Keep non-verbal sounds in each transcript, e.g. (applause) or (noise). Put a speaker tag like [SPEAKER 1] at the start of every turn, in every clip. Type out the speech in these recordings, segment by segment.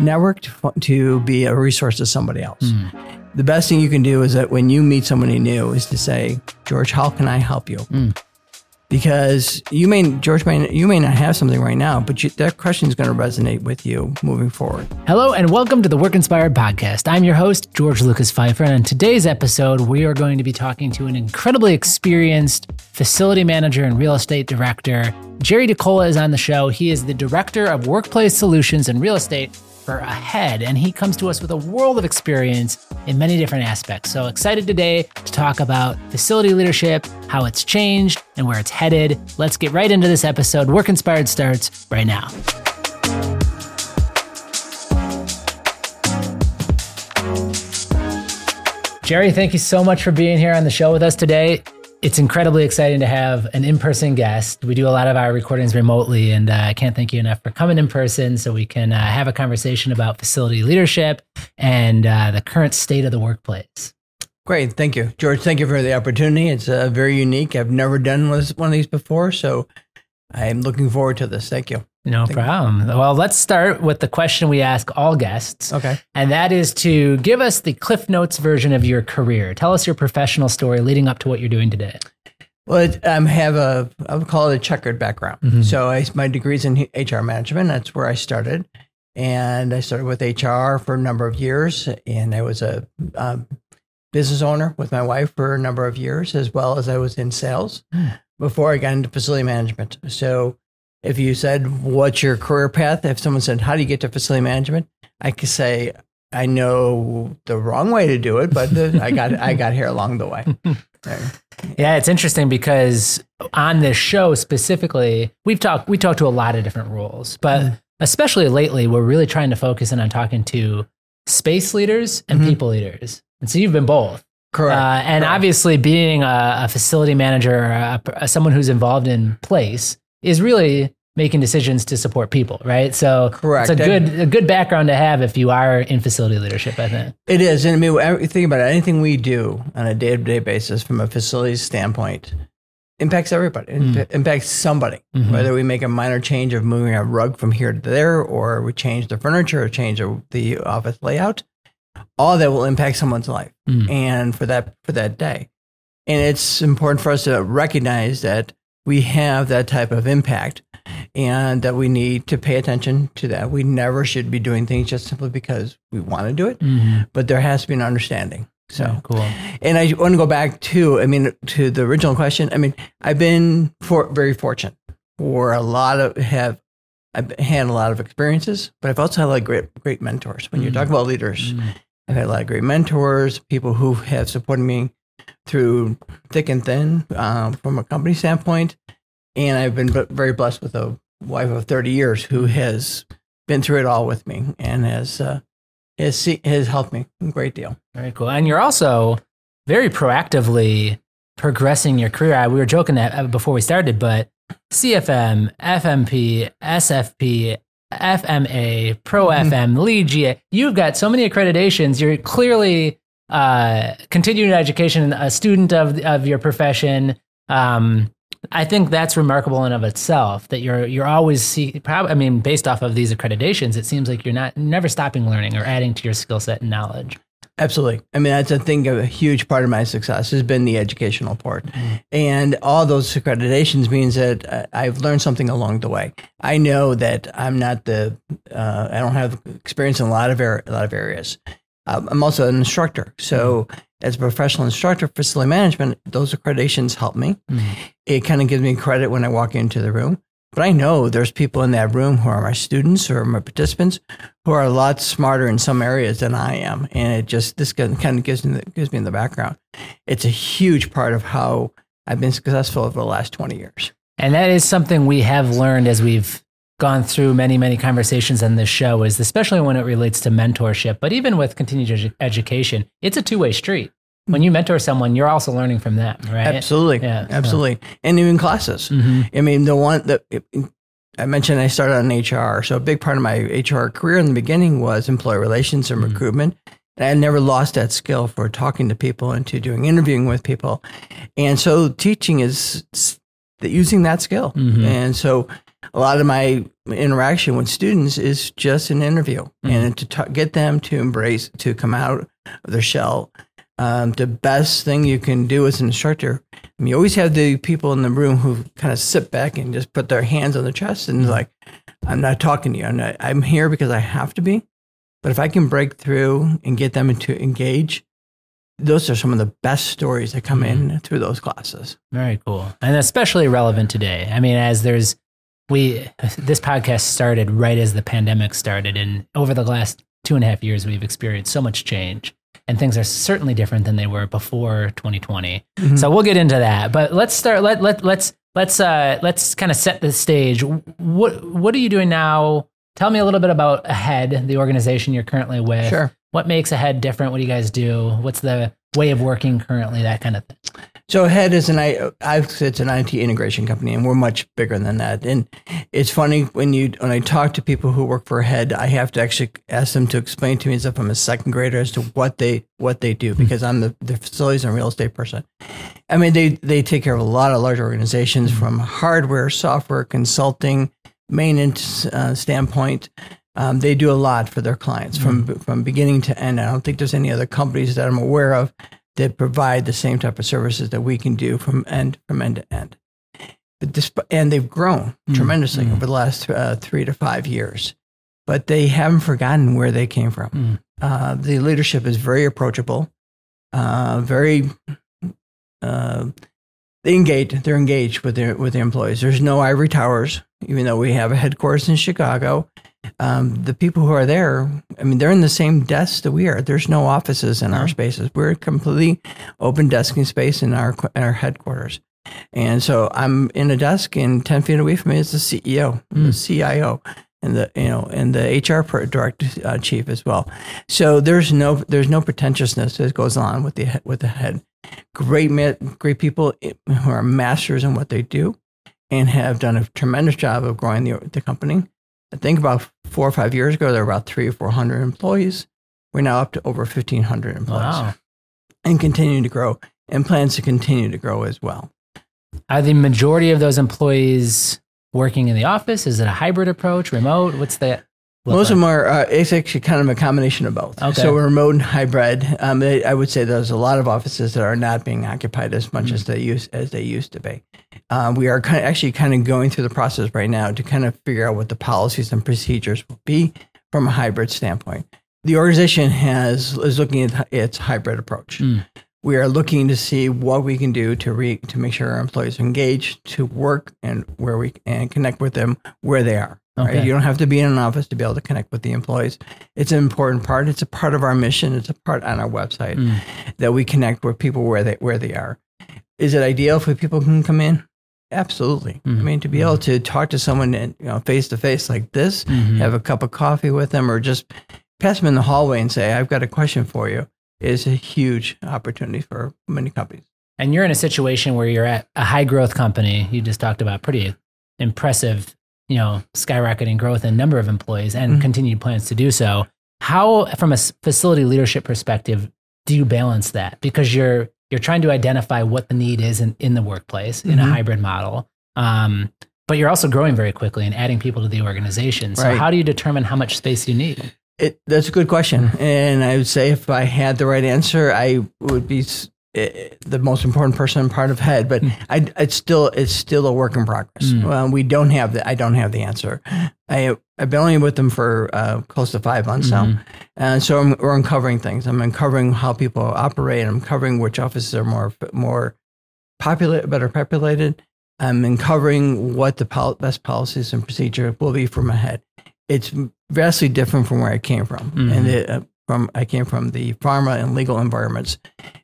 [SPEAKER 1] network to, to be a resource to somebody else. Hmm. The best thing you can do is that when you meet somebody new is to say, George, how can I help you? Hmm. Because you may, George, may, you may not have something right now, but you, that question is going to resonate with you moving forward.
[SPEAKER 2] Hello and welcome to the Work Inspired Podcast. I'm your host, George Lucas Pfeiffer, and in today's episode, we are going to be talking to an incredibly experienced facility manager and real estate director. Jerry DeCola is on the show. He is the director of workplace solutions and real estate Ahead, and he comes to us with a world of experience in many different aspects. So excited today to talk about facility leadership, how it's changed, and where it's headed. Let's get right into this episode. Work Inspired starts right now. Jerry, thank you so much for being here on the show with us today. It's incredibly exciting to have an in person guest. We do a lot of our recordings remotely, and uh, I can't thank you enough for coming in person so we can uh, have a conversation about facility leadership and uh, the current state of the workplace.
[SPEAKER 1] Great. Thank you, George. Thank you for the opportunity. It's uh, very unique. I've never done one of these before, so I'm looking forward to this. Thank you.
[SPEAKER 2] No problem. Well, let's start with the question we ask all guests.
[SPEAKER 1] Okay.
[SPEAKER 2] And that is to give us the Cliff Notes version of your career. Tell us your professional story leading up to what you're doing today.
[SPEAKER 1] Well, I um, have a, I would call it a checkered background. So I, my degree's in HR management. That's where I started. And I started with HR for a number of years. And I was a um, business owner with my wife for a number of years, as well as I was in sales before I got into facility management. So if you said, what's your career path? If someone said, how do you get to facility management? I could say, I know the wrong way to do it, but the, I got I got here along the way. (laughs)
[SPEAKER 2] Yeah, it's interesting because on this show specifically, we've talked we talked to a lot of different roles, but especially lately, we're really trying to focus in on talking to space leaders and
[SPEAKER 1] Mhm.
[SPEAKER 2] people leaders. And so you've been both.
[SPEAKER 1] Correct.
[SPEAKER 2] Uh, and
[SPEAKER 1] Correct.
[SPEAKER 2] obviously, being a, a facility manager, or a, a- someone who's involved in place, is really making decisions to support people, right? So
[SPEAKER 1] Correct.
[SPEAKER 2] it's a good a good background to have if you are in facility leadership. I think.
[SPEAKER 1] It is. And I mean, think about it. Anything we do on a day to day basis from a facilities standpoint impacts everybody,
[SPEAKER 2] Mm.
[SPEAKER 1] Imp- impacts somebody.
[SPEAKER 2] Mhm.
[SPEAKER 1] Whether we make a minor change of moving a rug from here to there, or we change the furniture or change the office layout, all that will impact someone's life
[SPEAKER 2] Mm.
[SPEAKER 1] and for that for that day. And it's important for us to recognize that we have that type of impact and that we need to pay attention to that. We never should be doing things just simply because we want to do it
[SPEAKER 2] Mhm.
[SPEAKER 1] but there has to be an understanding. So,
[SPEAKER 2] Very cool.
[SPEAKER 1] and I want to go back to, I mean, to the original question. I mean, I've been for, very fortunate for a lot of have, I've had a lot of experiences, but I've also had a lot of great, great mentors. When you
[SPEAKER 2] Mm.
[SPEAKER 1] talk about leaders,
[SPEAKER 2] Mm.
[SPEAKER 1] I've had a lot of great mentors, people who have supported me through thick and thin um, from a company standpoint. And I've been b- very blessed with a wife of 30 years who has been through it all with me and has, uh, has, see, has helped me a great deal.
[SPEAKER 2] Very cool. And you're also very proactively progressing your career. I- We were joking that uh, before we started, but CFM, FMP, SFP, FMA, Pro. FM, LEED GA, you've got so many accreditations. You're clearly uh, continuing education, a student of, of your profession. Um, I think that's remarkable in of itself that you're you're always see. Probably, I mean, based off of these accreditations, it seems like you're not never stopping learning or adding to your skill set and knowledge.
[SPEAKER 1] Absolutely. I mean, that's a thing, a huge part of my success has been the educational part. And all those accreditations means that uh, I've learned something along the way. I know that I'm not the, uh, I don't have experience in a lot of, ar- a lot of areas. Um, I'm also an instructor. So, as a professional instructor, for facility management, those accreditations help me. It kind of gives me credit when I walk into the room. But I know there's people in that room who are my students or my participants who are a lot smarter in some areas than I am, and it just this kind of gives me the, gives me in the background. It's a huge part of how I've been successful over the last twenty years.
[SPEAKER 2] And that is something we have learned as we've gone through many, many conversations on this show is especially when it relates to mentorship, but even with continued edu- education, it's a two-way street. When you mentor someone, you're also learning from them, right?
[SPEAKER 1] Absolutely,
[SPEAKER 2] Yeah.
[SPEAKER 1] absolutely, and even classes.
[SPEAKER 2] Mhm.
[SPEAKER 1] I mean, the one that I mentioned, I started on HR, so a big part of my HR career in the beginning was employee relations and
[SPEAKER 2] Mhm.
[SPEAKER 1] recruitment. And I never lost that skill for talking to people and to doing interviewing with people. And so teaching is using that skill.
[SPEAKER 2] Mhm.
[SPEAKER 1] And so a lot of my interaction with students is just an interview
[SPEAKER 2] Mm-hmm.
[SPEAKER 1] and to ta- get them to embrace, to come out of their shell. Um, the best thing you can do as an instructor, I mean, you always have the people in the room who kind of sit back and just put their hands on their chest and
[SPEAKER 2] Mm-hmm.
[SPEAKER 1] like, I'm not talking to you. I'm, not, I'm here because I have to be. But if I can break through and get them to engage, those are some of the best stories that come
[SPEAKER 2] Mm-hmm.
[SPEAKER 1] in through those classes.
[SPEAKER 2] Very cool. And especially relevant today. I mean, as there's, we, this podcast started right as the pandemic started. And over the last two and a half years, we've experienced so much change. And things are certainly different than they were before 2020.
[SPEAKER 1] Mm-hmm.
[SPEAKER 2] So we'll get into that. But let's start, let, let, let's, let's, uh, let's kind of set the stage. What, what are you doing now? Tell me a little bit about Ahead, the organization you're currently with.
[SPEAKER 1] Sure.
[SPEAKER 2] What makes Ahead different? What do you guys do? What's the way of working currently? That kind of thing.
[SPEAKER 1] So Head is an I it's an IT integration company, and we're much bigger than that. And it's funny when you when I talk to people who work for Head, I have to actually ask them to explain to me as if I'm a second grader as to what they what they do because I'm the, the facilities and real estate person. I mean, they they take care of a lot of large organizations from hardware, software, consulting, maintenance uh, standpoint. Um, they do a lot for their clients from from beginning to end. I don't think there's any other companies that I'm aware of that provide the same type of services that we can do from end from end to end. But this, and they've grown tremendously over the last uh, three to five years, but they haven't forgotten where they came from.
[SPEAKER 2] Mm.
[SPEAKER 1] Uh, the leadership is very approachable, uh, very. Uh, they engage. They're engaged with their with their employees. There's no ivory towers, even though we have a headquarters in Chicago. Um, the people who are there, I mean, they're in the same desks that we are. There's no offices in our spaces. We're completely open desking space in our in our headquarters. And so I'm in a desk, and ten feet away from me is the CEO, the CIO, and the you know and the HR per- direct uh, chief as well. So there's no there's no pretentiousness that goes on with the with the head. Great great people who are masters in what they do, and have done a tremendous job of growing the the company. I think about four or five years ago, there were about three or four hundred employees. We're now up to over fifteen hundred employees,
[SPEAKER 2] Wow.
[SPEAKER 1] and continuing to grow, and plans to continue to grow as well.
[SPEAKER 2] Are the majority of those employees working in the office? Is it a hybrid approach, remote? What's that?
[SPEAKER 1] Most
[SPEAKER 2] like?
[SPEAKER 1] of them are. Uh, it's actually kind of a combination of both.
[SPEAKER 2] Okay.
[SPEAKER 1] So we're remote and hybrid. Um, I I would say there's a lot of offices that are not being occupied as much as they used as they used to be. Um, we are kind of actually kind of going through the process right now to kind of figure out what the policies and procedures will be from a hybrid standpoint. The organization has is looking at its hybrid approach.
[SPEAKER 2] Mm.
[SPEAKER 1] We are looking to see what we can do to re, to make sure our employees are engaged, to work and where we and connect with them where they are. Right? You don't have to be in an office to be able to connect with the employees. It's an important part. It's a part of our mission. It's a part on our website
[SPEAKER 2] Mm.
[SPEAKER 1] that we connect with people where they where they are. Is it ideal if people can come in? Absolutely.
[SPEAKER 2] Mhm.
[SPEAKER 1] I mean, to be able to talk to someone and you know face to face like this,
[SPEAKER 2] Mhm.
[SPEAKER 1] have a cup of coffee with them, or just pass them in the hallway and say, "I've got a question for you," is a huge opportunity for many companies.
[SPEAKER 2] And you're in a situation where you're at a high growth company. You just talked about pretty impressive, you know, skyrocketing growth in number of employees and
[SPEAKER 1] Mhm.
[SPEAKER 2] continued plans to do so. How, from a facility leadership perspective, do you balance that? Because you're you're trying to identify what the need is in, in the workplace in a
[SPEAKER 1] Mhm.
[SPEAKER 2] hybrid model. Um, but you're also growing very quickly and adding people to the organization. So
[SPEAKER 1] Right.
[SPEAKER 2] how do you determine how much space you need?
[SPEAKER 1] It, that's a good question, and I would say if I had the right answer, I would be eh, the most important person part of head. But I, it's still it's still a work in progress.
[SPEAKER 2] Mm.
[SPEAKER 1] Well, we don't have the I don't have the answer. I I've been only with them for uh, close to five months now,
[SPEAKER 2] Mhm.
[SPEAKER 1] and so I'm, we're uncovering things. I'm uncovering how people operate. I'm uncovering which offices are more more populated, better populated. I'm uncovering what the pol- best policies and procedure will be from ahead. It's vastly different from where I came from,
[SPEAKER 2] Mhm.
[SPEAKER 1] and it, uh, from I came from the pharma and legal environments,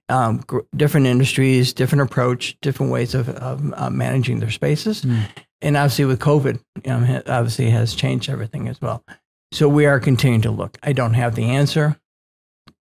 [SPEAKER 1] um, gr- different industries, different approach, different ways of, of uh, managing their spaces,
[SPEAKER 2] Mm.
[SPEAKER 1] and obviously with COVID, um, ha- obviously has changed everything as well. So we are continuing to look. I don't have the answer.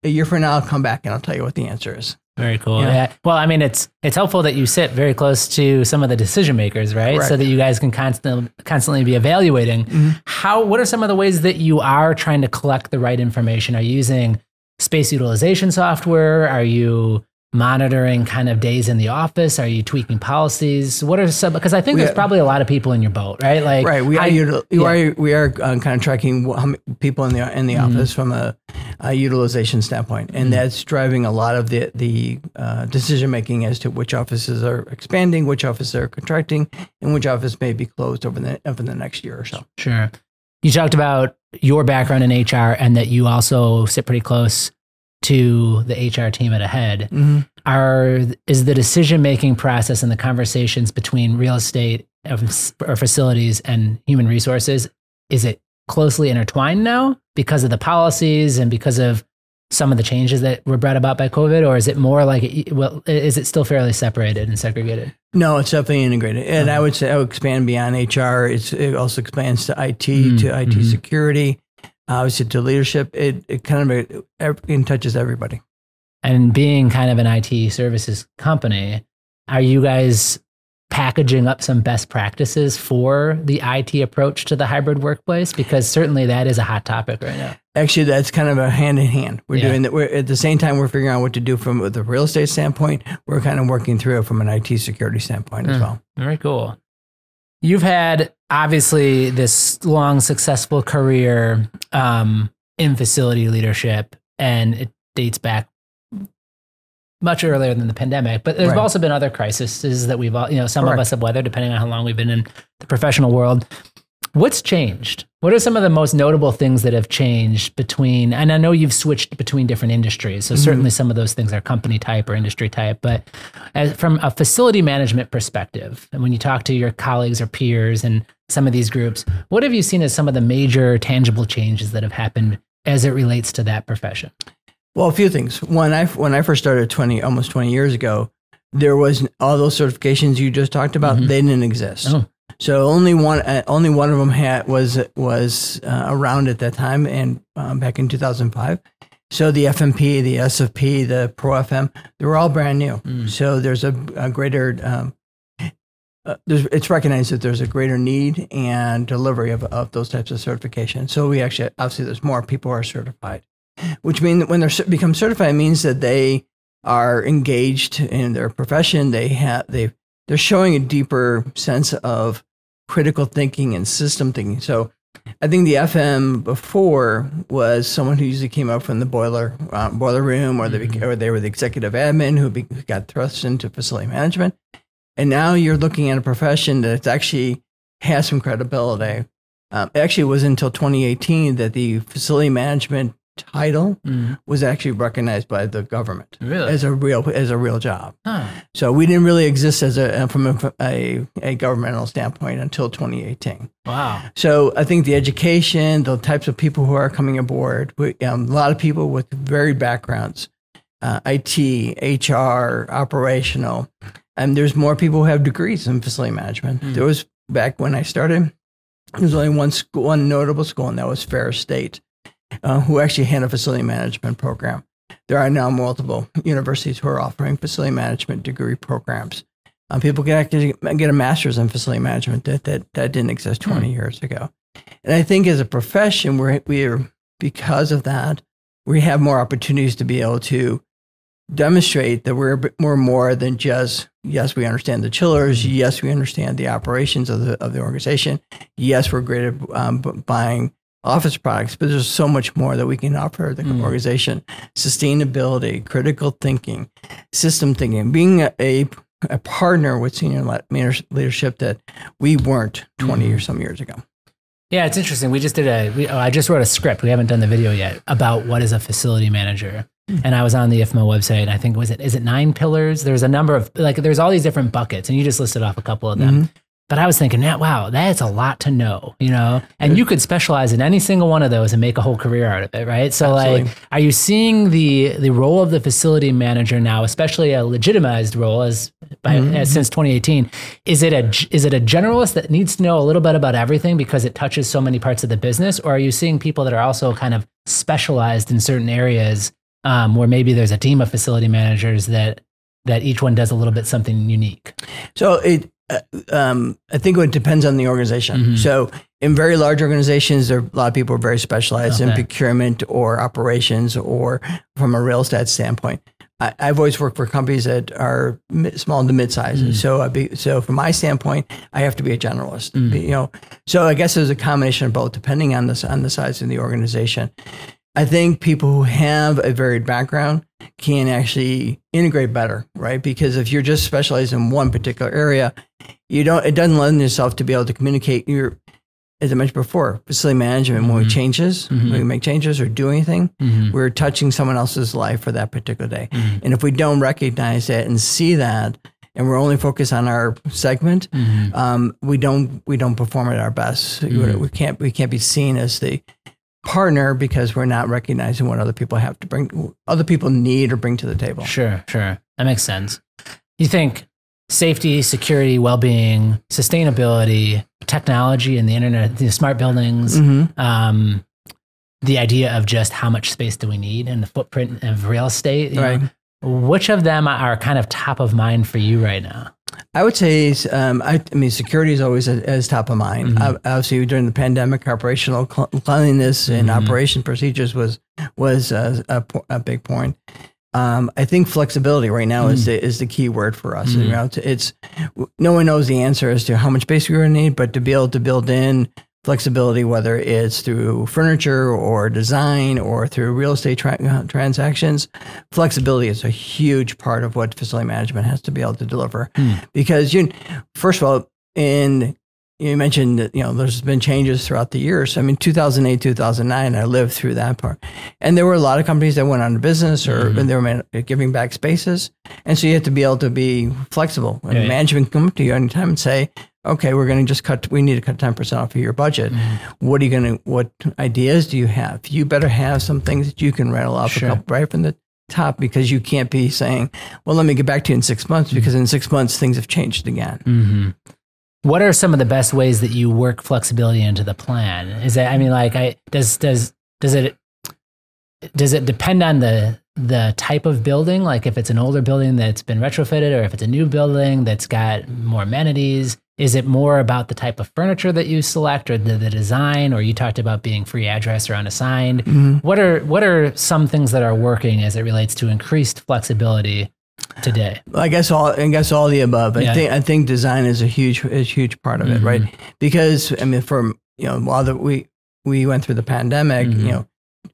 [SPEAKER 1] A year from now, I'll come back and I'll tell you what the answer is.
[SPEAKER 2] Very cool.
[SPEAKER 1] Yeah.
[SPEAKER 2] Yeah. Well, I mean, it's it's helpful that you sit very close to some of the decision makers, right?
[SPEAKER 1] Correct.
[SPEAKER 2] So that you guys can constantly constantly be evaluating
[SPEAKER 1] Mhm.
[SPEAKER 2] how. What are some of the ways that you are trying to collect the right information? Are you using space utilization software? Are you monitoring kind of days in the office? Are you tweaking policies? What are some? Because I think
[SPEAKER 1] We
[SPEAKER 2] there's
[SPEAKER 1] are-
[SPEAKER 2] probably a lot of people in your boat, right? Like,
[SPEAKER 1] Right. We are,
[SPEAKER 2] I- yeah.
[SPEAKER 1] are, we are uh, kind of tracking people in the in the
[SPEAKER 2] Mhm.
[SPEAKER 1] office from a, a utilization standpoint, and
[SPEAKER 2] Mhm.
[SPEAKER 1] that's driving a lot of the the uh, decision making as to which offices are expanding, which offices are contracting, and which office may be closed over the over the next year or so.
[SPEAKER 2] Sure. You talked about your background in HR and that you also sit pretty close to the HR team at Ahead.
[SPEAKER 1] Mm-hmm.
[SPEAKER 2] Are is the decision making process and the conversations between real estate or facilities and human resources is it closely intertwined now because of the policies and because of some of the changes that were brought about by COVID, or is it more like well, is it still fairly separated and segregated?
[SPEAKER 1] No, it's definitely integrated, and I would say I would expand beyond HR. It's it also expands to IT,
[SPEAKER 2] Mm,
[SPEAKER 1] to IT
[SPEAKER 2] mhm.
[SPEAKER 1] security, obviously to leadership. It it kind of it, touches everybody.
[SPEAKER 2] and being kind of an IT services company, are you guys packaging up some best practices for the IT approach to the hybrid workplace? Because certainly that is a hot topic right now.
[SPEAKER 1] Actually, that's kind of a hand in hand. We're
[SPEAKER 2] Yeah.
[SPEAKER 1] doing that. We're at the same time we're figuring out what to do from the real estate standpoint. We're kind of working through it from an IT security standpoint as
[SPEAKER 2] Mm.
[SPEAKER 1] well.
[SPEAKER 2] Very cool. You've had obviously this long, successful career um, in facility leadership, and it dates back much earlier than the pandemic. But there's
[SPEAKER 1] Right.
[SPEAKER 2] also been other crises that we've all, you know, some of us have weathered, depending on how long we've been in the professional world. What's changed? What are some of the most notable things that have changed between? And I know you've switched between different industries, so
[SPEAKER 1] Mhm.
[SPEAKER 2] certainly some of those things are company type or industry type. But as, from a facility management perspective, and when you talk to your colleagues or peers and some of these groups, what have you seen as some of the major tangible changes that have happened as it relates to that profession?
[SPEAKER 1] Well, a few things. When I when I first started twenty almost twenty years ago, there was all those certifications you just talked about.
[SPEAKER 2] Mhm.
[SPEAKER 1] They didn't exist.
[SPEAKER 2] Oh.
[SPEAKER 1] So only one uh, only one of them had was was uh, around at that time and um, back in two thousand five. So the FMP, the SFP, the Pro FM, they were all brand new.
[SPEAKER 2] Mm.
[SPEAKER 1] So there's a, a greater um, uh, there's, it's recognized that there's a greater need and delivery of, of those types of certifications. So we actually obviously there's more people who are certified, which means that when they are become certified, it means that they are engaged in their profession. They have they they're showing a deeper sense of critical thinking and system thinking. So I think the FM before was someone who usually came up from the boiler uh, boiler room, or, the,
[SPEAKER 2] Mhm.
[SPEAKER 1] or they were the executive admin who be, got thrust into facility management. And now you're looking at a profession that actually has some credibility. Um, actually, it was until 2018 that the facility management title was actually recognized by the government
[SPEAKER 2] Really?
[SPEAKER 1] as a real as a real job.
[SPEAKER 2] Huh.
[SPEAKER 1] So we didn't really exist as a from a, a, a governmental standpoint until 2018.
[SPEAKER 2] Wow.
[SPEAKER 1] So I think the education, the types of people who are coming aboard, we, um, a lot of people with varied backgrounds, uh, IT, HR, operational, and there's more people who have degrees in facility management.
[SPEAKER 2] Mm.
[SPEAKER 1] There was back when I started, there was only one school, one notable school, and that was Ferris State, uh, who actually had a facility management program. There are now multiple universities who are offering facility management degree programs. Um, people can actually get a master's in facility management that that, that didn't exist 20 years ago. And I think as a profession, we're, we're, because of that, we have more opportunities to be able to demonstrate that we're, a bit- we're more than just, yes, we understand the chillers. Yes, we understand the operations of the, of the organization. Yes, we're great at um, buying office products, but there's so much more that we can offer the
[SPEAKER 2] Mm.
[SPEAKER 1] organization sustainability, critical thinking, system thinking, being a, a, a partner with senior le- leadership that we weren't 20
[SPEAKER 2] Mhm.
[SPEAKER 1] or some years ago.
[SPEAKER 2] Yeah, it's interesting. We just did a. We, oh, I just wrote a script. We haven't done the video yet about what is a facility manager. And I was on the IFMA website. And I think was it is it nine pillars? There's a number of like there's all these different buckets, and you just listed off a couple of them.
[SPEAKER 1] Mhm.
[SPEAKER 2] But I was thinking, wow, that's a lot to know, you know. And you could specialize in any single one of those and make a whole career out of it, right? So, like, are you seeing the the role of the facility manager now, especially a legitimized role as, by,
[SPEAKER 1] Mhm.
[SPEAKER 2] as since 2018? Is it a is it a generalist that needs to know a little bit about everything because it touches so many parts of the business, or are you seeing people that are also kind of specialized in certain areas um, where maybe there's a team of facility managers that that each one does a little bit something unique?
[SPEAKER 1] So it, uh, um, I think it depends on the organization.
[SPEAKER 2] Mhm.
[SPEAKER 1] So in very large organizations, there a lot of people are very specialized in procurement or operations or from a real estate standpoint. I, I've always worked for companies that are small to mid sizes. So, I be, so from my standpoint, I have to be a generalist. Be- You know, so I guess there's a combination of both, depending on the on the size of the organization. I think people who have a varied background can actually integrate better, right? Because if you're just specialized in one particular area, you don't. It doesn't lend yourself to be able to communicate your. As I mentioned before, facility management when we changes, mm-hmm. when we make changes or do anything, mm-hmm. we're touching someone else's life for that particular day. And if we don't recognize that and see that, and we're only focused on our segment, um, we don't we don't perform at our best. We- We can't we can't be seen as the partner because we're not recognizing what other people have to bring, other people need or bring to the table.
[SPEAKER 2] Sure, sure. That makes sense. You think safety, security, well being, sustainability, technology, and the internet, the smart buildings,
[SPEAKER 1] Mhm.
[SPEAKER 2] um, the idea of just how much space do we need and the footprint of real estate. you know,
[SPEAKER 1] Right.
[SPEAKER 2] which of them are kind of top of mind for you right now?
[SPEAKER 1] I would say, um, I, I mean, security is always as top of mind. Ob- Obviously, during the pandemic, operational cl- cleanliness and operation procedures was was uh, a, a big point. Um, I think flexibility right now is the is the key word for us. You know, it's, it's no one knows the answer as to how much space we're going to need, but to be able to build in flexibility, whether it's through furniture or design or through real estate tra- transactions, flexibility is a huge part of what facility management has to be able to deliver. Hmm. Because you, first of all, in you mentioned that you know there's been changes throughout the years. I mean, 2008, 2009, I lived through that part, and there were a lot of companies that went out of business or and they were giving back spaces, and so you have to be able to be flexible. And
[SPEAKER 2] Yeah, yeah.
[SPEAKER 1] management can come up to you anytime and say, "Okay, we're going to just cut. We need to cut 10 percent off of your budget. What are you going to? What ideas do you have? You better have some things that you can rattle off
[SPEAKER 2] Sure.
[SPEAKER 1] a couple right from the." Top because you can't be saying, "Well, let me get back to you in six months," because in six months things have changed again.
[SPEAKER 2] hmm What are some of the best ways that you work flexibility into the plan? Is that I mean, like, I does does does it does it depend on the the type of building? Like, if it's an older building that's been retrofitted, or if it's a new building that's got more amenities? Is it more about the type of furniture that you select, or the, the design, or you talked about being free address or unassigned? What are what are some things that are working as it relates to increased flexibility today?
[SPEAKER 1] I guess all I guess all the above. I
[SPEAKER 2] Yeah.
[SPEAKER 1] think I think design is a huge is a huge part of it, right? Because I mean, from you know, while the, we we went through the pandemic,
[SPEAKER 2] Mhm.
[SPEAKER 1] you know,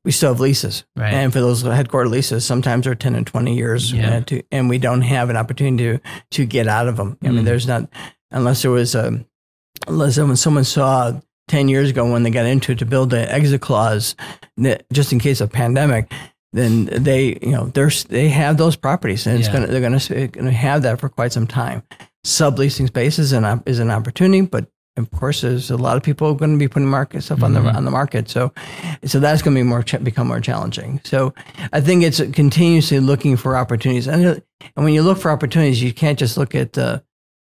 [SPEAKER 1] we still have leases,
[SPEAKER 2] Right.
[SPEAKER 1] and for those headquarter leases, sometimes they're ten and twenty years,
[SPEAKER 2] Yeah.
[SPEAKER 1] uh, to, and we don't have an opportunity to to get out of them. I mean, there's not unless there was a unless someone someone saw. 10 years ago when they got into it to build an exit clause that just in case of pandemic then they you know there's they have those properties and it's gonna they're gonna, have that for quite some time. Subleasing space is an, is an opportunity but of course there's a lot of people going to be putting market stuff on the on the market so so that's going to be more ch- become more challenging. So i think it's continuously looking for opportunities and, and when you look for opportunities you can't just look at uh,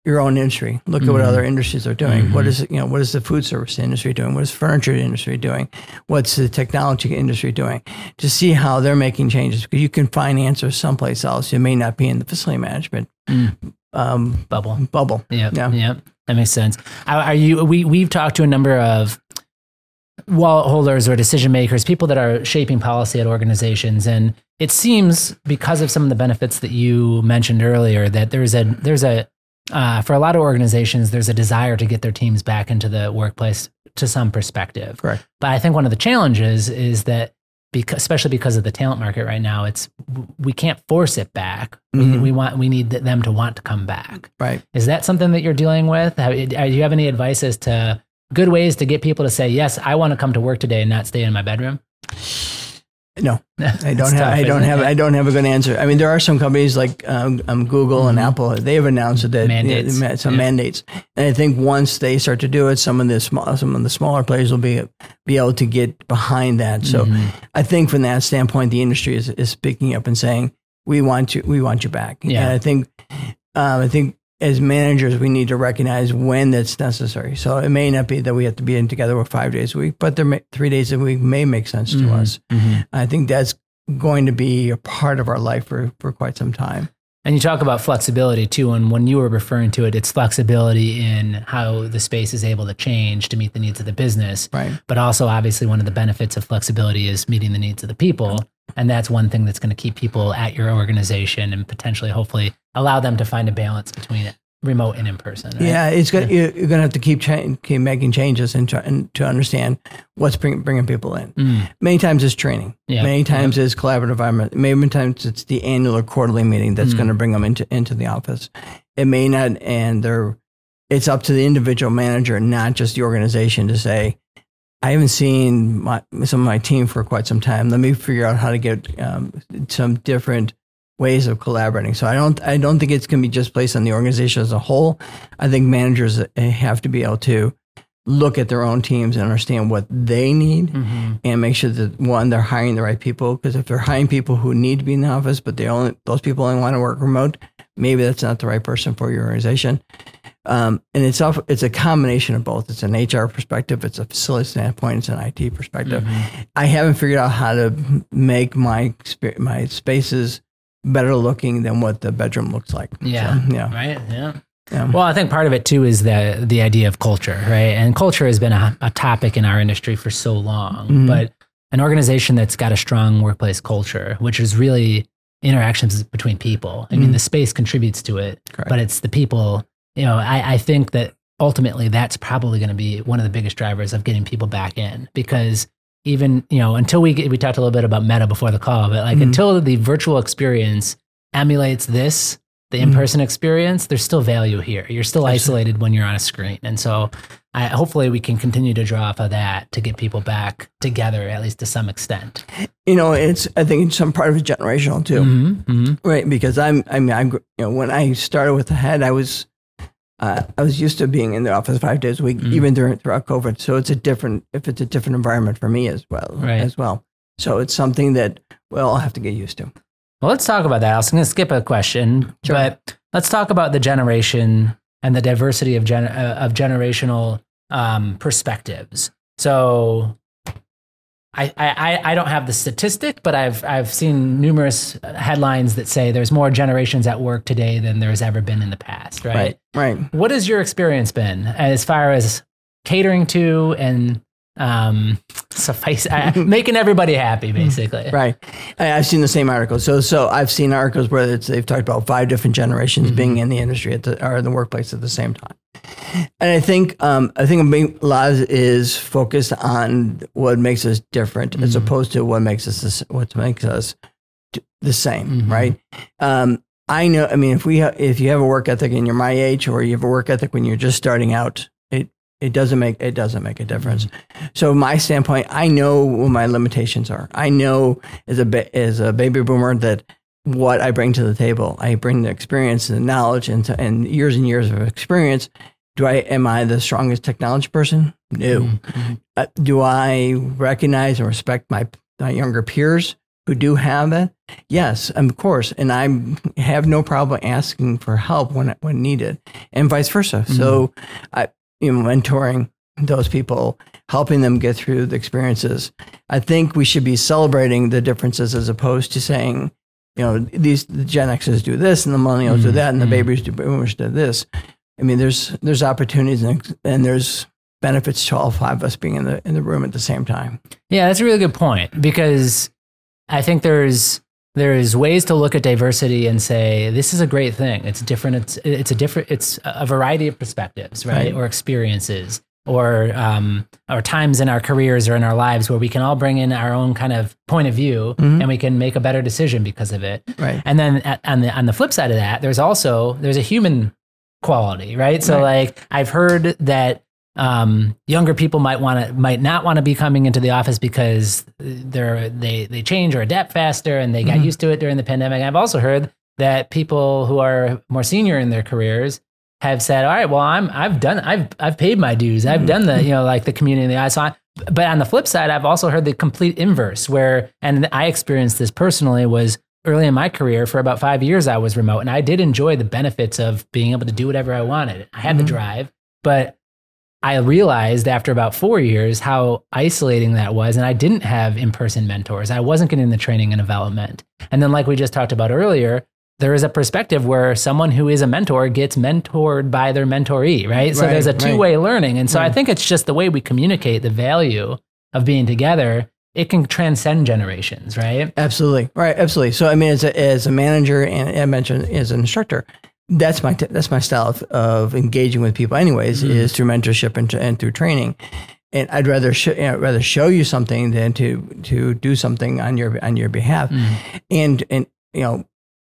[SPEAKER 1] your own industry. Look at what
[SPEAKER 2] Mhm.
[SPEAKER 1] other industries are doing. What
[SPEAKER 2] Mhm.
[SPEAKER 1] is you know what is the food service industry doing? What is furniture industry doing? What's the technology industry doing? To see how they're making changes because you can find answers someplace else. It may not be in the facility management
[SPEAKER 2] Mm.
[SPEAKER 1] um,
[SPEAKER 2] Bubble.
[SPEAKER 1] bubble.
[SPEAKER 2] Yep.
[SPEAKER 1] Yeah.
[SPEAKER 2] Yep. That makes sense. Are you? We we've talked to a number of wallet holders or decision makers, people that are shaping policy at organizations, and it seems because of some of the benefits that you mentioned earlier that there's a there's a uh, for a lot of organizations there's a desire to get their teams back into the workplace to some perspective.
[SPEAKER 1] Correct.
[SPEAKER 2] But I think one of the challenges is that. Because, especially because of the talent market right now, it's we can't force it back. We,
[SPEAKER 1] Mhm.
[SPEAKER 2] we want we need them to want to come back.
[SPEAKER 1] Right.
[SPEAKER 2] Is that something that you're dealing with? How, do you have any advice as to good ways to get people to say, yes, I want to come to work today and not stay in my bedroom?
[SPEAKER 1] No, (laughs) I don't have.
[SPEAKER 2] tough,
[SPEAKER 1] I don't have.
[SPEAKER 2] it?
[SPEAKER 1] I don't have a good answer. I mean, there are some companies like um, um, Google and Apple. They have announced that
[SPEAKER 2] Mandates.
[SPEAKER 1] uh, some
[SPEAKER 2] Yeah.
[SPEAKER 1] mandates, and I think once they start to do it, some of the small, some of the smaller players will be be able to get behind that. So,
[SPEAKER 2] Mhm.
[SPEAKER 1] I think from that standpoint, the industry is, is speaking up and saying, "We want you. We want you back."
[SPEAKER 2] Yeah.
[SPEAKER 1] And I think, um, I think as managers, we need to recognize when that's necessary. So it may not be that we have to be in together with five days a week, but there may, three days a week may make sense to
[SPEAKER 2] Mhm.
[SPEAKER 1] us.
[SPEAKER 2] Mhm.
[SPEAKER 1] I think that's going to be a part of our life for, for quite some time.
[SPEAKER 2] And you talk about flexibility too. And when you were referring to it, it's flexibility in how the space is able to change to meet the needs of the business.
[SPEAKER 1] Right.
[SPEAKER 2] But also, obviously, one of the benefits of flexibility is meeting the needs of the people. And that's one thing that's going to keep people at your organization and potentially, hopefully, allow them to find a balance between it remote and in person. Right?
[SPEAKER 1] Yeah, it's good. You're, you're going to have to keep cha- keep making changes and, try, and to understand what's bring, bringing people in.
[SPEAKER 2] Mm.
[SPEAKER 1] Many times it's training.
[SPEAKER 2] Yeah.
[SPEAKER 1] Many times it's collaborative environment. Many times it's the annual or quarterly meeting that's
[SPEAKER 2] Mm.
[SPEAKER 1] going to bring them into into the office. It may not, and they're. It's up to the individual manager, not just the organization, to say, "I haven't seen my, some of my team for quite some time. Let me figure out how to get um, some different." ways of collaborating. So I don't I don't think it's going to be just placed on the organization as a whole. I think managers uh, have to be able to look at their own teams and understand what they need
[SPEAKER 2] Mhm.
[SPEAKER 1] and make sure that one they're hiring the right people because if they're hiring people who need to be in the office but they only those people only want to work remote, maybe that's not the right person for your organization. Um, and it's off, it's a combination of both. It's an HR perspective, it's a facility standpoint, it's an IT perspective.
[SPEAKER 2] Mhm.
[SPEAKER 1] I haven't figured out how to make my my spaces better looking than what the bedroom looks like.
[SPEAKER 2] Yeah.
[SPEAKER 1] So, yeah.
[SPEAKER 2] Right. Yeah.
[SPEAKER 1] Yeah.
[SPEAKER 2] Well, I think part of it too is the the idea of culture, right? And culture has been a, a topic in our industry for so long.
[SPEAKER 1] Mhm.
[SPEAKER 2] But an organization that's got a strong workplace culture, which is really interactions between people. I mean,
[SPEAKER 1] Mhm.
[SPEAKER 2] the space contributes to it,
[SPEAKER 1] Correct.
[SPEAKER 2] but it's the people. You know, I, I think that ultimately that's probably going to be one of the biggest drivers of getting people back in because even you know until we get, we talked a little bit about meta before the call, but like
[SPEAKER 1] Mhm.
[SPEAKER 2] until the virtual experience emulates this, the
[SPEAKER 1] Mhm.
[SPEAKER 2] in-person experience, there's still value here. You're still
[SPEAKER 1] Absolutely.
[SPEAKER 2] isolated when you're on a screen, and so I, hopefully we can continue to draw off of that to get people back together at least to some extent.
[SPEAKER 1] you know, it's I think it's some part of it generational too,
[SPEAKER 2] Mhm, mhm.
[SPEAKER 1] right? Because I'm I mean I gr- you know when I started with the head, I was uh, I was used to being in the office five days a week,
[SPEAKER 2] Mhm.
[SPEAKER 1] even during throughout COVID. So it's a different if it's a different environment for me as well
[SPEAKER 2] Right.
[SPEAKER 1] as well. So it's something that well I'll have to get used to.
[SPEAKER 2] Well, let's talk about that. I was going to skip a question,
[SPEAKER 1] Sure.
[SPEAKER 2] but let's talk about the generation and the diversity of gen- uh, of generational um, perspectives. So, I, I I don't have the statistic, but I've I've seen numerous headlines that say there's more generations at work today than there's ever been in the past. Right.
[SPEAKER 1] Right. Right.
[SPEAKER 2] What has your experience been as far as catering to and um, (laughs) suffice uh, making everybody happy, basically?
[SPEAKER 1] Right. I've seen the same articles. So, so I've seen articles where it's, they've talked about five different generations
[SPEAKER 2] Mhm.
[SPEAKER 1] being in the industry at the, or in the workplace at the same time. And I think, um, I think a lot is focused on what makes us different as
[SPEAKER 2] Mhm.
[SPEAKER 1] opposed to what makes us, this, what makes us the same.
[SPEAKER 2] Mhm.
[SPEAKER 1] Right. Um, I know, I mean, if we, ha- if you have a work ethic and you're my age or you have a work ethic when you're just starting out, it, doesn't make, it doesn't make a difference. So my standpoint, I know what my limitations are. I know as a ba- as a baby boomer that what I bring to the table. I bring the experience and the knowledge and, to, and years and years of experience. Do I am I the strongest technology person? No.
[SPEAKER 2] Mhm.
[SPEAKER 1] Uh, do I recognize and respect my, my younger peers who do have it? Yes, of course. And I have no problem asking for help when when needed, and vice versa. So, I you know mentoring those people, helping them get through the experiences. I think we should be celebrating the differences as opposed to saying, you know, these the Gen X's do this and the millennials do
[SPEAKER 2] Mhm,
[SPEAKER 1] that and the
[SPEAKER 2] mhm.
[SPEAKER 1] babies do boomers do this. I mean, there's there's opportunities and, and there's benefits to all five of us being in the in the room at the same time.
[SPEAKER 2] Yeah, that's a really good point because I think there's there's ways to look at diversity and say this is a great thing. It's different. It's it's a different. It's a variety of perspectives, right,
[SPEAKER 1] Right.
[SPEAKER 2] or experiences, or um, or times in our careers or in our lives where we can all bring in our own kind of point of view
[SPEAKER 1] Mhm.
[SPEAKER 2] and we can make a better decision because of it.
[SPEAKER 1] Right.
[SPEAKER 2] And then at, on the on the flip side of that, there's also there's a human quality, right? So
[SPEAKER 1] Right.
[SPEAKER 2] like I've heard that um, younger people might want to might not want to be coming into the office because they're they they change or adapt faster and they got
[SPEAKER 1] Mhm.
[SPEAKER 2] used to it during the pandemic. I've also heard that people who are more senior in their careers have said, "All right, well, I'm I've done I've I've paid my dues. I've done the you know like the community in the eye." So I, but on the flip side, I've also heard the complete inverse, where and I experienced this personally was early in my career for about five years I was remote, and I did enjoy the benefits of being able to do whatever I wanted. I had the
[SPEAKER 1] Mhm.
[SPEAKER 2] drive, but I realized after about four years how isolating that was, and I didn't have in person mentors. I wasn't getting the training and development. And then, like we just talked about earlier, there is a perspective where someone who is a mentor gets mentored by their mentoree, right? So there's a two way learning. And so I think it's just the way we communicate the value of being together it can transcend generations, right?
[SPEAKER 1] Absolutely. Right. Absolutely. So, I mean, as a, as a manager and I mentioned as an instructor, that's my, that's my style of, of engaging with people anyways,
[SPEAKER 2] Mhm.
[SPEAKER 1] is through mentorship and, and through training. And I'd rather, sh- you know, rather show you something than to, to do something on your, on your behalf.
[SPEAKER 2] Mm.
[SPEAKER 1] And, and, you know,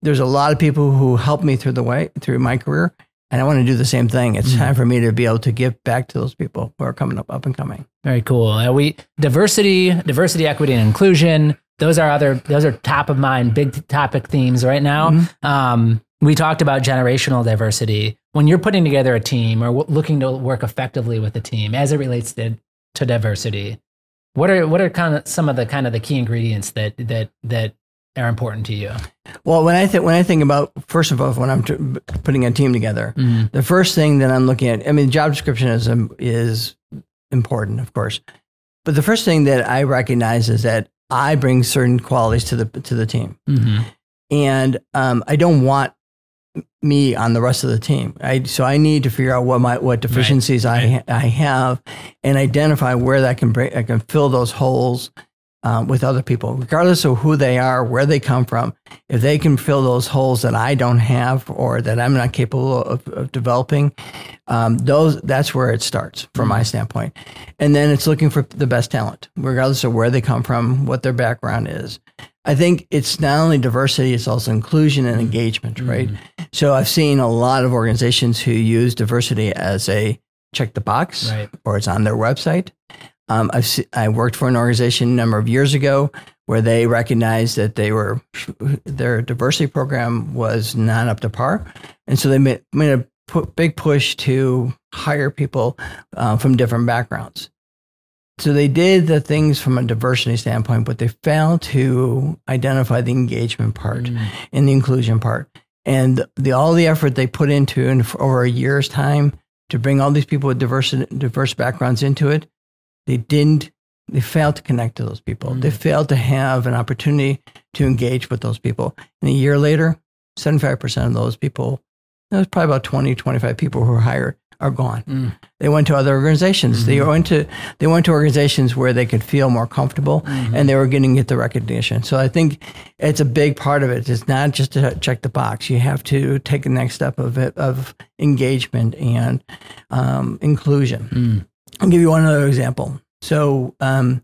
[SPEAKER 1] there's a lot of people who helped me through the way, through my career. And I want to do the same thing. It's
[SPEAKER 2] Mhm.
[SPEAKER 1] time for me to be able to give back to those people who are coming up, up and coming.
[SPEAKER 2] Very cool. Uh, we diversity, diversity, equity, and inclusion. Those are other. Those are top of mind, big topic themes right now.
[SPEAKER 1] Mhm.
[SPEAKER 2] Um, we talked about generational diversity. When you're putting together a team or w- looking to work effectively with a team as it relates to, to diversity, what are what are kind of some of the kind of the key ingredients that that that are important to you?
[SPEAKER 1] Well, when I think when I think about first of all, when I'm t- putting a team together,
[SPEAKER 2] Mm,
[SPEAKER 1] the first thing that I'm looking at, I mean, job description is um, is important, of course, but the first thing that I recognize is that I bring certain qualities to the to the team,
[SPEAKER 2] mhm,
[SPEAKER 1] and um, I don't want me on the rest of the team. I so I need to figure out what my what deficiencies I I have, and identify where that can bring I can fill those holes. Um, with other people, regardless of who they are, where they come from, if they can fill those holes that I don't have or that I'm not capable of, of developing, um, those that's where it starts from my standpoint. And then it's looking for the best talent, regardless of where they come from, what their background is. I think it's not only diversity, it's also inclusion and engagement, right? So I've seen a lot of organizations who use diversity as a check the box
[SPEAKER 2] Right.
[SPEAKER 1] or it's on their website. Um, I've se- I worked for an organization a number of years ago where they recognized that they were their diversity program was not up to par, and so they made, made a pu- big push to hire people uh, from different backgrounds. So they did the things from a diversity standpoint, but they failed to identify the engagement part
[SPEAKER 2] Mm,
[SPEAKER 1] and the inclusion part. And the all the effort they put into in for over a year's time to bring all these people with diverse diverse backgrounds into it, they didn't. They failed to connect to those people. They failed to have an opportunity to engage with those people. And a year later, seventy five percent of those people, there's probably about 20, 25 people who were hired, are gone.
[SPEAKER 2] mm,
[SPEAKER 1] They went to other organizations. They went to they went to organizations where they could feel more comfortable, and they were getting get the recognition. So I think it's a big part of it. It's not just to check the box. You have to take the next step of it of engagement and um, inclusion.
[SPEAKER 2] mm,
[SPEAKER 1] I'll give you one other example. So um,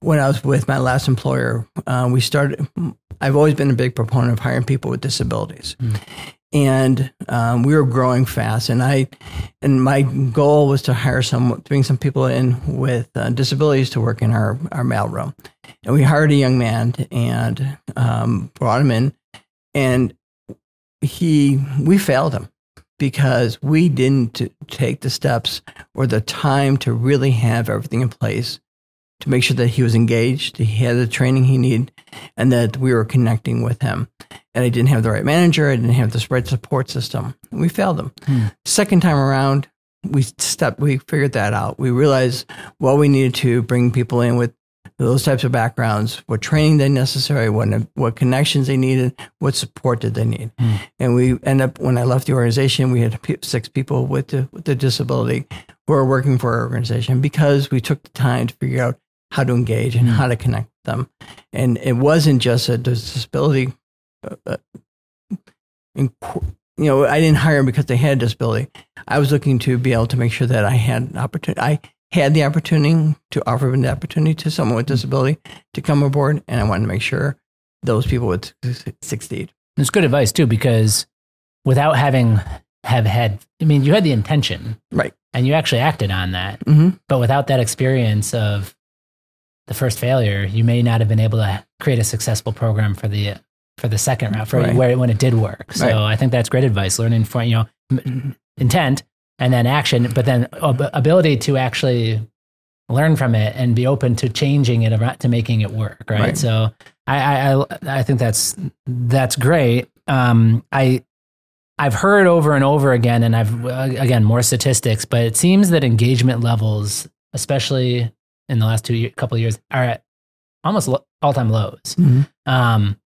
[SPEAKER 1] when I was with my last employer, uh, we started. I've always been a big proponent of hiring people with disabilities, and um, we were growing fast. And I, and my goal was to hire some, bring some people in with uh, disabilities to work in our our mailroom. And we hired a young man and um, brought him in, and he we failed him because we didn't take the steps or the time to really have everything in place to make sure that he was engaged, he had the training he needed, and that we were connecting with him. And I didn't have the right manager, I didn't have the right support system. We failed him.
[SPEAKER 2] Hmm.
[SPEAKER 1] Second time around, we stepped, we figured that out. We realized what we needed to bring people in with those types of backgrounds, what training they necessary, what what connections they needed, what support did they need,
[SPEAKER 2] Hmm.
[SPEAKER 1] and we end up when I left the organization, we had six people with the with the disability who are working for our organization because we took the time to figure out how to engage and
[SPEAKER 2] Hmm.
[SPEAKER 1] how to connect with them, and it wasn't just a disability. Uh, uh, in, you know, I didn't hire them because they had a disability. I was looking to be able to make sure that I had an opportunity. I had the opportunity to offer the opportunity to someone with disability to come aboard, and I wanted to make sure those people would su- succeed.
[SPEAKER 2] It's good advice too, because without having have had, I mean, you had the intention,
[SPEAKER 1] Right.
[SPEAKER 2] and you actually acted on that,
[SPEAKER 1] Mm-hmm.
[SPEAKER 2] but without that experience of the first failure, you may not have been able to create a successful program for the for the second round, for
[SPEAKER 1] Right.
[SPEAKER 2] where when it did work. So
[SPEAKER 1] Right.
[SPEAKER 2] I think that's great advice. Learning from you know m- intent and then action, but then ab- ability to actually learn from it and be open to changing it around to making it work. Right.
[SPEAKER 1] Right.
[SPEAKER 2] So I, I I I think that's that's great. Um, I I've heard over and over again, and I've uh, again more statistics, but it seems that engagement levels, especially in the last two year, couple of years, are at almost lo- all time lows.
[SPEAKER 1] Mhm.
[SPEAKER 2] Um,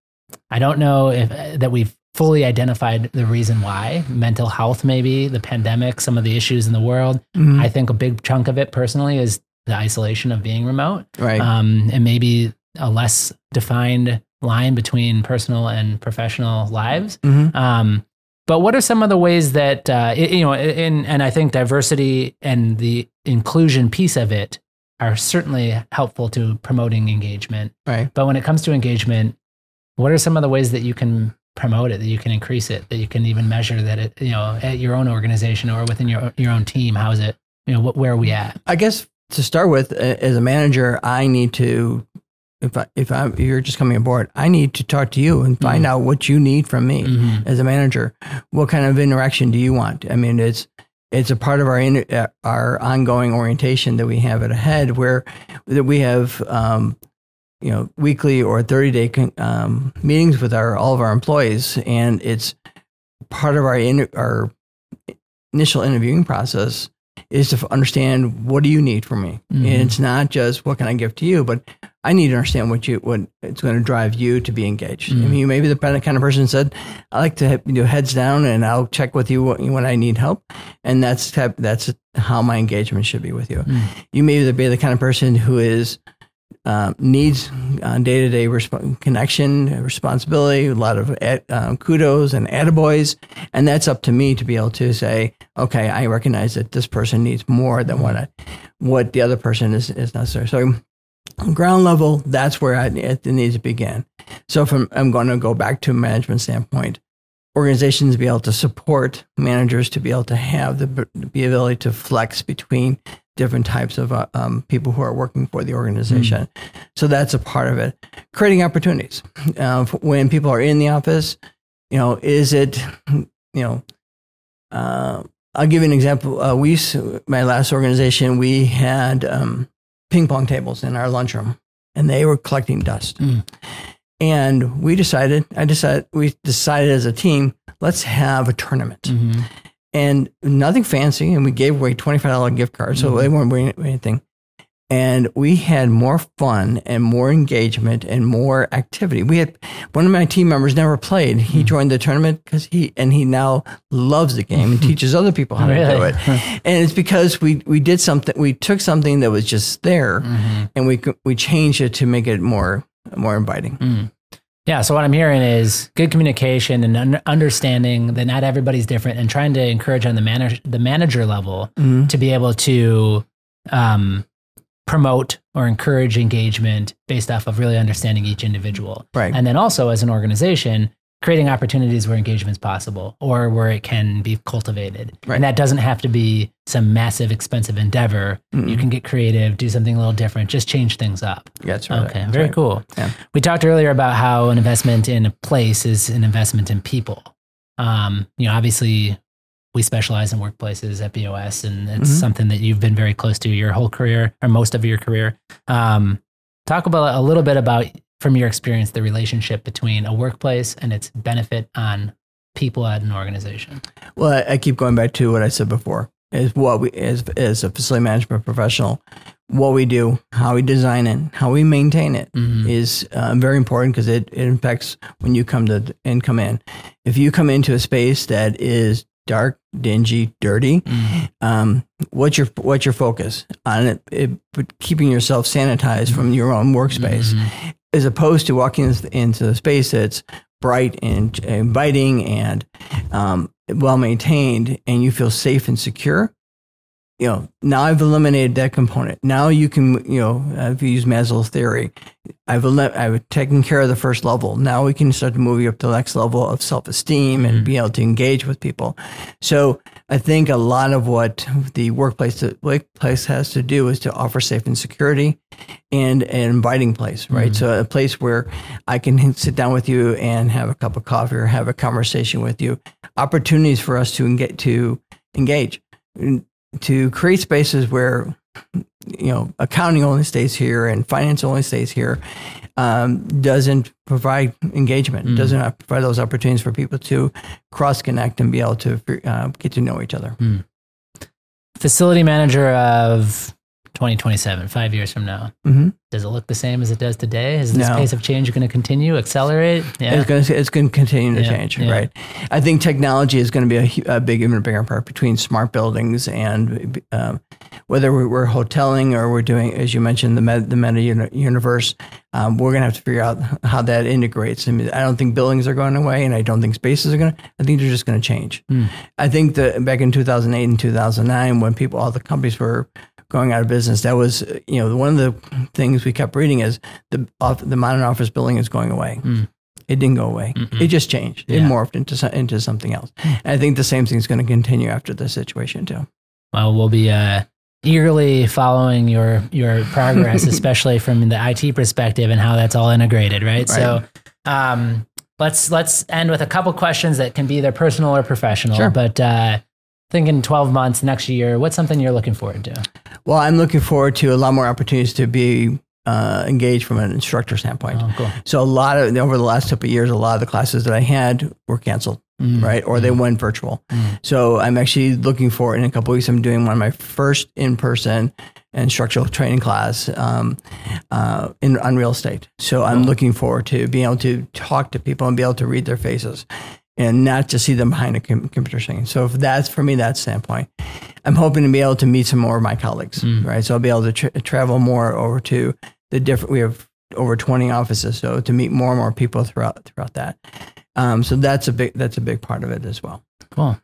[SPEAKER 2] I don't know if uh, that we've fully identified the reason why. Mental health, maybe the pandemic, some of the issues in the world.
[SPEAKER 1] Mhm.
[SPEAKER 2] I think a big chunk of it, personally, is the isolation of being remote,
[SPEAKER 1] Right.
[SPEAKER 2] um, and maybe a less defined line between personal and professional lives.
[SPEAKER 1] Mhm.
[SPEAKER 2] Um, but what are some of the ways that uh, i- you know, in, and I think diversity and the inclusion piece of it are certainly helpful to promoting engagement.
[SPEAKER 1] Right.
[SPEAKER 2] But when it comes to engagement, what are some of the ways that you can promote it, that you can increase it, that you can even measure that it, you know, at your own organization or within your your own team? How is it? You know, what, where are we at?
[SPEAKER 1] I guess to start with, as a manager, I need to, if I, if I'm, you're just coming aboard, I need to talk to you and find out what you need from me
[SPEAKER 2] Mhm.
[SPEAKER 1] as a manager. What kind of interaction do you want? I mean, it's, it's a part of our in, uh, our ongoing orientation that we have at AHEAD where that we have, um, you know, weekly or 30 day con- um, meetings with our, all of our employees. And it's part of our, in, our initial interviewing process is to understand what do you need from me.
[SPEAKER 2] Mhm.
[SPEAKER 1] And it's not just what can I give to you, but I need to understand what you what it's going to drive you to be engaged. I
[SPEAKER 2] Mhm.
[SPEAKER 1] mean, you may be the kind of person said, "I like to know, heads down, and I'll check with you when I need help," and that's type, that's how my engagement should be with you.
[SPEAKER 2] Mm.
[SPEAKER 1] You may be the kind of person who is um, needs day to day connection, responsibility, a lot of um, kudos and attaboys. And that's up to me to be able to say, okay, I recognize that this person needs more than what I, what the other person is, is necessary. So ground level, that's where I, it needs to begin. So from, I'm going to go back to a management standpoint. Organizations be able to support managers to be able to have the, the ability to flex between different types of uh, um, people who are working for the organization. So that's a part of it. Creating opportunities. Uh, when people are in the office, you know, is it, you know, uh, I'll give you an example. Uh, we, my last organization, we had um, ping pong tables in our lunchroom and they were collecting dust.
[SPEAKER 2] Mm.
[SPEAKER 1] And we decided, I decided, we decided as a team, let's have a tournament
[SPEAKER 2] Mhm.
[SPEAKER 1] and nothing fancy. And we gave away $25 gift cards. So
[SPEAKER 2] Mhm.
[SPEAKER 1] they weren't bringing anything. And we had more fun and more engagement and more activity. We had one of my team members never played. He
[SPEAKER 2] Mhm.
[SPEAKER 1] joined the tournament because he, and he now loves the game and (laughs) teaches other people how to do it. And it's because we, we did something, we took something that was just there
[SPEAKER 2] Mhm.
[SPEAKER 1] and we, we changed it to make it more, more inviting.
[SPEAKER 2] Mm. Yeah. So what I'm hearing is good communication and un- understanding that not everybody's different, and trying to encourage on the manager the manager level
[SPEAKER 1] Mhm.
[SPEAKER 2] to be able to um, promote or encourage engagement based off of really understanding each individual,
[SPEAKER 1] Right.
[SPEAKER 2] and then also as an organization creating opportunities where engagement is possible or where it can be cultivated.
[SPEAKER 1] Right.
[SPEAKER 2] And that doesn't have to be some massive expensive endeavor.
[SPEAKER 1] Mm-mm.
[SPEAKER 2] You can get creative, do something a little different, just change things up.
[SPEAKER 1] That's right.
[SPEAKER 2] Okay,
[SPEAKER 1] That's
[SPEAKER 2] very
[SPEAKER 1] right.
[SPEAKER 2] cool.
[SPEAKER 1] Yeah.
[SPEAKER 2] We talked earlier about how an investment in a place is an investment in people. Um, you know, obviously, we specialize in workplaces at BOS, and it's
[SPEAKER 1] Mhm.
[SPEAKER 2] something that you've been very close to your whole career or most of your career. Um, talk about a little bit about, from your experience, the relationship between a workplace and its benefit on people at an organization.
[SPEAKER 1] Well, I, keep going back to what I said before. Is what we as as a facility management professional, what we do, how we design it, how we maintain it
[SPEAKER 2] Mhm.
[SPEAKER 1] is uh, very important because it, it impacts when you come to and come in. If you come into a space that is dark, dingy, dirty,
[SPEAKER 2] Mhm.
[SPEAKER 1] um, what's your what's your focus on it, it? Keeping yourself sanitized from your own workspace
[SPEAKER 2] Mhm.
[SPEAKER 1] as opposed to walking into the space that's bright and inviting and um, well maintained and you feel safe and secure you know now i've eliminated that component now you can you know i've used maslow's theory i've ele- i've taken care of the first level now we can start to move you up to the next level of self-esteem
[SPEAKER 2] Mhm.
[SPEAKER 1] and be able to engage with people so i think a lot of what the workplace the workplace has to do is to offer safe and security and an inviting place, right?
[SPEAKER 2] Mhm.
[SPEAKER 1] So a place where I can sit down with you and have a cup of coffee or have a conversation with you. Opportunities for us to get to engage, to create spaces where you know accounting only stays here and finance only stays here um, doesn't provide engagement.
[SPEAKER 2] Mm.
[SPEAKER 1] Doesn't provide those opportunities for people to cross connect and be able to uh, get to know each other.
[SPEAKER 2] facility manager of 2027, five years from now.
[SPEAKER 1] hmm
[SPEAKER 2] Does it look the same as it does today? Is this
[SPEAKER 1] No.
[SPEAKER 2] pace of change going to continue, accelerate? Yeah.
[SPEAKER 1] It's going to it's going to continue to
[SPEAKER 2] Yeah,
[SPEAKER 1] change,
[SPEAKER 2] yeah.
[SPEAKER 1] right? I think technology is going to be a, a big, even bigger part between smart buildings and um, whether we- we're hoteling or we're doing, as you mentioned, the med, the meta uni- universe. Um, we're going to have to figure out how that integrates. I mean, I don't think buildings are going away, and I don't think spaces are going to. I think they're just going to change.
[SPEAKER 2] Hmm.
[SPEAKER 1] I think that back in 2008 and 2009, when people, all the companies were going out of business, that was, you know, one of the things we kept reading is the off, the modern office building is going away.
[SPEAKER 2] Mm.
[SPEAKER 1] It didn't go away.
[SPEAKER 2] Mm-mm.
[SPEAKER 1] It just changed. It morphed into into something else. And I think the same thing is going to continue after this situation too.
[SPEAKER 2] Well, we'll be uh, eagerly following your your progress, (laughs) especially from the IT perspective and how that's all integrated, right? So, um, let's let's end with a couple questions that can be either personal or professional.
[SPEAKER 1] Sure.
[SPEAKER 2] But uh, thinking twelve months next year, what's something you're looking forward to?
[SPEAKER 1] Well, I'm looking forward to a lot more opportunities to be uh, engaged from an instructor standpoint.
[SPEAKER 2] Oh, cool.
[SPEAKER 1] So a lot of over the last couple of years, a lot of the classes that I had were canceled,
[SPEAKER 2] Mm.
[SPEAKER 1] right, or they went virtual.
[SPEAKER 2] Mm.
[SPEAKER 1] So I'm actually looking for in a couple of weeks. I'm doing one of my first in-person instructional training class um, uh, in on real estate. So I'm
[SPEAKER 2] Cool.
[SPEAKER 1] looking forward to being able to talk to people and be able to read their faces. And not just see them behind a com- computer screen. So if that's for me, that standpoint, I'm hoping to be able to meet some more of my colleagues,
[SPEAKER 2] Mm.
[SPEAKER 1] right? So I'll be able to tra- travel more over to the different. We have over 20 offices, so to meet more and more people throughout throughout that. Um, so that's a big that's a big part of it as well.
[SPEAKER 2] Cool.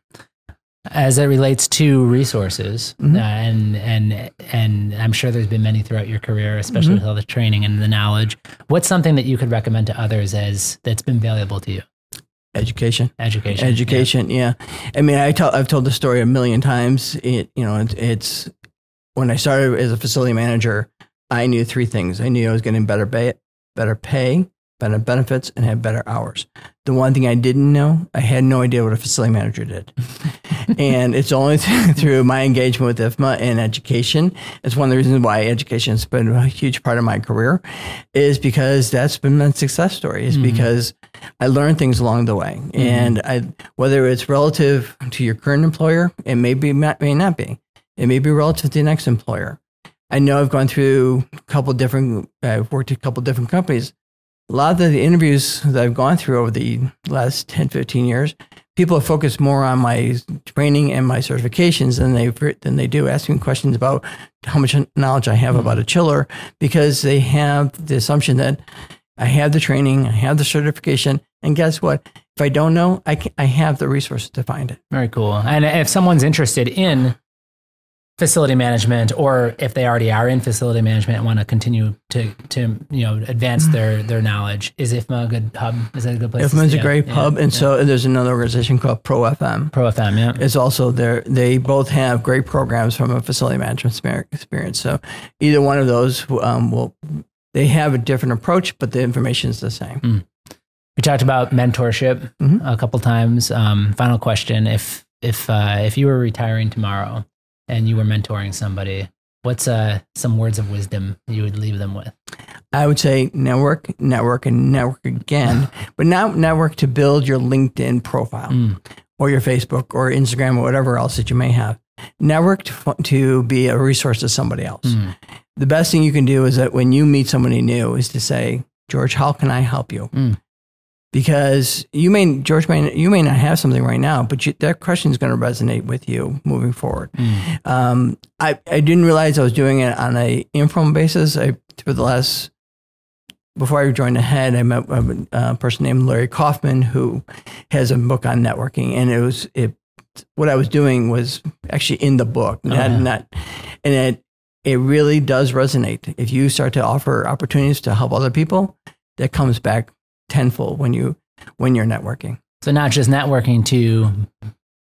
[SPEAKER 2] As it relates to resources,
[SPEAKER 1] Mhm.
[SPEAKER 2] uh, and and and I'm sure there's been many throughout your career, especially with all the training and the knowledge. What's something that you could recommend to others as that's been valuable to you?
[SPEAKER 1] Education,
[SPEAKER 2] Education.
[SPEAKER 1] education, yeah. I mean, I tell I've told the story a million times. It you know it, it's when I started as a facility manager, I knew three things. I knew I was getting better pay, better pay, better benefits, and have better hours. The one thing I didn't know, I had no idea what a facility manager did. And it's only (laughs) through my engagement with IFMA and education. It's one of the reasons why education has been a huge part of my career, is because that's been my success story. Is
[SPEAKER 2] Mhm.
[SPEAKER 1] because I learned things along the way, and I whether it's relative to your current employer, it may be may not be. It may be relative to the next employer. I know I've gone through a couple different. I've worked at a couple different companies. A lot of the interviews that I've gone through over the last 10, 15 years, people have focused more on my training and my certifications than they than they do asking questions about how much knowledge I have about a chiller because they have the assumption that I have the training, I have the certification, and guess what? If I don't know, I can, I have the resources to find it.
[SPEAKER 2] Very cool. And if someone's interested in facility management, or if they already are in facility management and want to continue to to you know advance their their knowledge, is IFMA a good hub? Is that a good place? to-
[SPEAKER 1] IFMA's a
[SPEAKER 2] yeah,
[SPEAKER 1] great
[SPEAKER 2] yeah,
[SPEAKER 1] pub, and
[SPEAKER 2] yeah.
[SPEAKER 1] so there's another organization called Pro FM.
[SPEAKER 2] Pro FM, yeah.
[SPEAKER 1] It's also there. They both have great programs from a facility management experience. So either one of those um, will. They have a different approach, but the information is the same.
[SPEAKER 2] We talked about mentorship
[SPEAKER 1] Mhm.
[SPEAKER 2] a couple times. Um, final question: If if uh, if you were retiring tomorrow and you were mentoring somebody, what's uh, some words of wisdom you would leave them with?
[SPEAKER 1] I would say network, network, and network again, (sighs) but not network to build your LinkedIn profile
[SPEAKER 2] Mm.
[SPEAKER 1] or your Facebook or Instagram or whatever else that you may have. Network to, to be a resource to somebody else.
[SPEAKER 2] Mm.
[SPEAKER 1] The best thing you can do is that when you meet somebody new is to say, George, how can I help you?
[SPEAKER 2] Mm.
[SPEAKER 1] Because you may, George, may, you may not have something right now, but you, that question is going to resonate with you moving forward.
[SPEAKER 2] Mm.
[SPEAKER 1] Um, I, I didn't realize I was doing it on a informal basis. I for the last before I joined the head, I met a, a person named Larry Kaufman who has a book on networking, and it was it. What I was doing was actually in the book, not,
[SPEAKER 2] yeah.
[SPEAKER 1] not and it it really does resonate. If you start to offer opportunities to help other people, that comes back tenfold when you when you're networking.
[SPEAKER 2] So not just networking to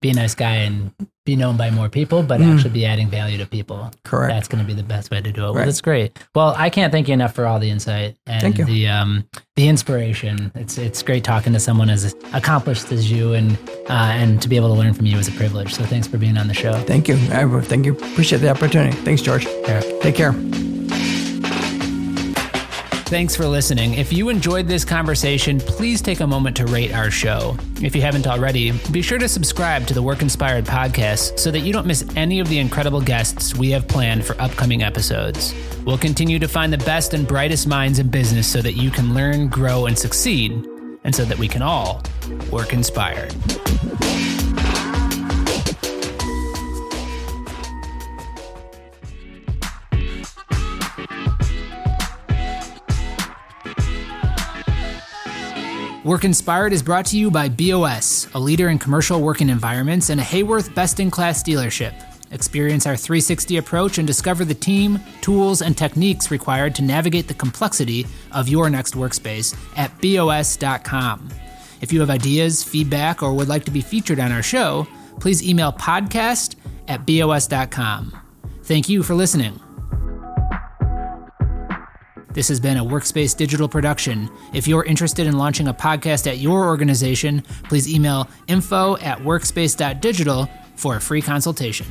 [SPEAKER 2] be a nice guy and be known by more people, but
[SPEAKER 1] Mm.
[SPEAKER 2] actually be adding value to people.
[SPEAKER 1] Correct.
[SPEAKER 2] That's going to be the best way to do it. Well, that's great. Well, I can't thank you enough for all the insight and the um, the inspiration. It's it's great talking to someone as accomplished as you, and uh, and to be able to learn from you is a privilege. So thanks for being on the show.
[SPEAKER 1] Thank you. I thank you. Appreciate the opportunity. Thanks, George.
[SPEAKER 2] Eric.
[SPEAKER 1] Take care.
[SPEAKER 2] Thanks for listening. If you enjoyed this conversation, please take a moment to rate our show. If you haven't already, be sure to subscribe to the Work Inspired podcast so that you don't miss any of the incredible guests we have planned for upcoming episodes. We'll continue to find the best and brightest minds in business so that you can learn, grow, and succeed, and so that we can all work inspired. Work Inspired is brought to you by BOS, a leader in commercial working environments and a Haworth best in class dealership. Experience our 360 approach and discover the team, tools, and techniques required to navigate the complexity of your next workspace at BOS.com. If you have ideas, feedback, or would like to be featured on our show, please email podcast at BOS.com. Thank you for listening. This has been a Workspace Digital production. If you're interested in launching a podcast at your organization, please email info at workspace.digital for a free consultation.